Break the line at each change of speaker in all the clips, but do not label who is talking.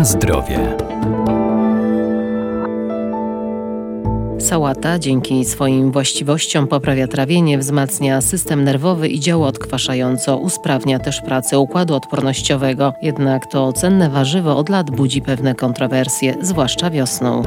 Na zdrowie.
Sałata dzięki swoim właściwościom poprawia trawienie, wzmacnia system nerwowy i działa odkwaszająco, usprawnia też pracę układu odpornościowego. Jednak to cenne warzywo od lat budzi pewne kontrowersje, zwłaszcza wiosną.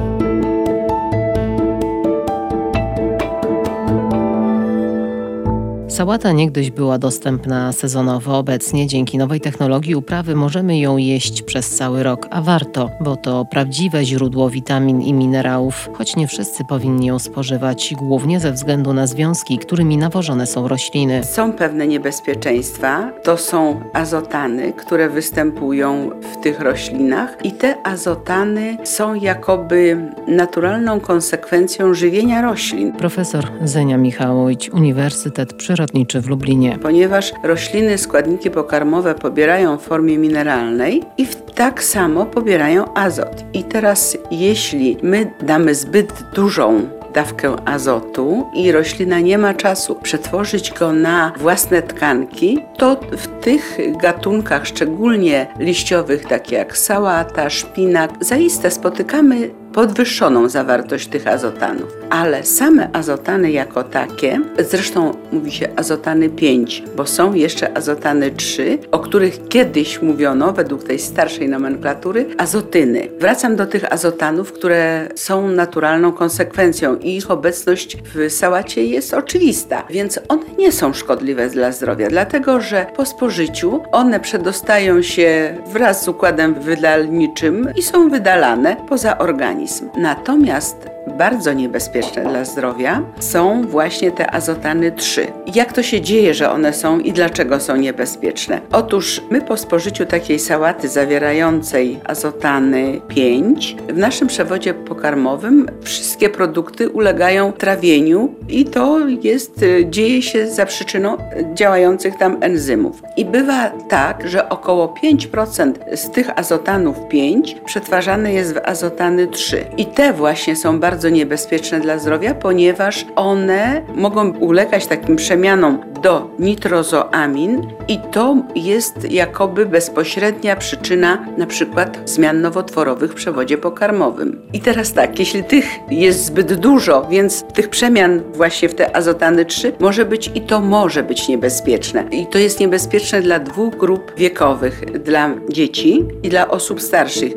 Sałata niegdyś była dostępna sezonowo. Obecnie dzięki nowej technologii uprawy możemy ją jeść przez cały rok, a warto, bo to prawdziwe źródło witamin i minerałów, choć nie wszyscy powinni ją spożywać, głównie ze względu na związki, którymi nawożone są rośliny.
Są pewne niebezpieczeństwa. To są azotany, które występują w tych roślinach i te azotany są jakoby naturalną konsekwencją żywienia roślin.
Profesor Zenia Michałowicz, Uniwersytet Przyrodniczy w Lublinie.
Ponieważ rośliny składniki pokarmowe pobierają w formie mineralnej i tak samo pobierają azot. I teraz jeśli my damy zbyt dużą dawkę azotu i roślina nie ma czasu przetworzyć go na własne tkanki, to w tych gatunkach, szczególnie liściowych, takie jak sałata, szpinak, zaiste spotykamy podwyższoną zawartość tych azotanów. Ale same azotany jako takie, zresztą mówi się azotany 5, bo są jeszcze azotany 3, o których kiedyś mówiono według tej starszej nomenklatury azotyny. Wracam do tych azotanów, które są naturalną konsekwencją i ich obecność w sałacie jest oczywista, więc one nie są szkodliwe dla zdrowia, dlatego że po spożyciu one przedostają się wraz z układem wydalniczym i są wydalane poza organizm. Natomiast bardzo niebezpieczne dla zdrowia są właśnie te azotany 3. Jak to się dzieje, że one są i dlaczego są niebezpieczne? Otóż my po spożyciu takiej sałaty zawierającej azotany 5 w naszym przewodzie pokarmowym wszystkie produkty ulegają trawieniu i to jest, dzieje się za przyczyną działających tam enzymów. I bywa tak, że około 5% z tych azotanów 5 przetwarzane jest w azotany 3. I te właśnie są bardzo bardzo niebezpieczne dla zdrowia, ponieważ one mogą ulegać takim przemianom do nitrozoamin i to jest jakoby bezpośrednia przyczyna na przykład zmian nowotworowych w przewodzie pokarmowym. I teraz tak, jeśli tych jest zbyt dużo, więc tych przemian właśnie w te azotany 3 może być i to może być niebezpieczne. I to jest niebezpieczne dla dwóch grup wiekowych, dla dzieci i dla osób starszych.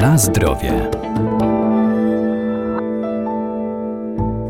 Na zdrowie.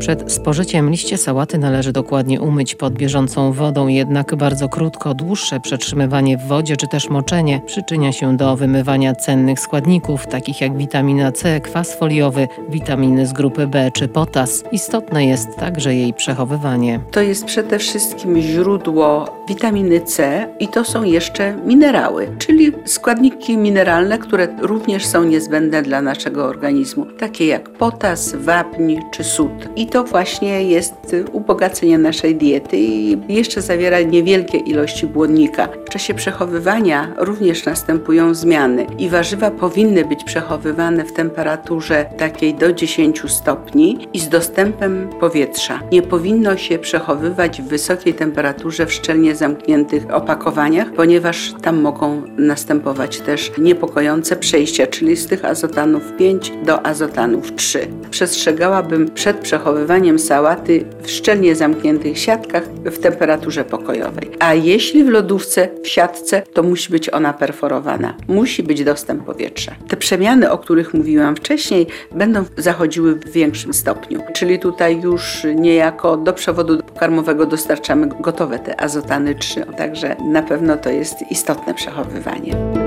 Przed spożyciem liście sałaty należy dokładnie umyć pod bieżącą wodą, jednak bardzo krótko, dłuższe przetrzymywanie w wodzie czy też moczenie przyczynia się do wymywania cennych składników, takich jak witamina C, kwas foliowy, witaminy z grupy B czy potas. Istotne jest także jej przechowywanie.
To jest przede wszystkim źródło witaminy C i to są jeszcze minerały, czyli składniki mineralne, które również są niezbędne dla naszego organizmu, takie jak potas, wapń czy sód. I to właśnie jest ubogacenie naszej diety i jeszcze zawiera niewielkie ilości błonnika. W czasie przechowywania również następują zmiany i warzywa powinny być przechowywane w temperaturze takiej do 10 stopni i z dostępem powietrza. Nie powinno się przechowywać w wysokiej temperaturze w szczelnie zamkniętych opakowaniach, ponieważ tam mogą następować też niepokojące przejścia, czyli z tych azotanów 5 do azotanów 3. Przestrzegałabym przed przechowywaniem przechowywaniem sałaty w szczelnie zamkniętych siatkach w temperaturze pokojowej. A jeśli w lodówce, w siatce, to musi być ona perforowana. Musi być dostęp powietrza. Te przemiany, o których mówiłam wcześniej, będą zachodziły w większym stopniu. Czyli tutaj już niejako do przewodu pokarmowego dostarczamy gotowe te azotany 3. Także na pewno to jest istotne przechowywanie.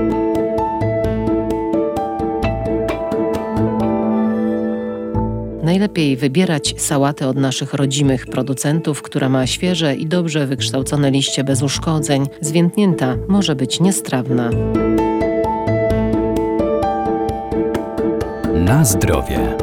Najlepiej wybierać sałatę od naszych rodzimych producentów, która ma świeże i dobrze wykształcone liście bez uszkodzeń. Zwiętnięta może być niestrawna.
Na zdrowie.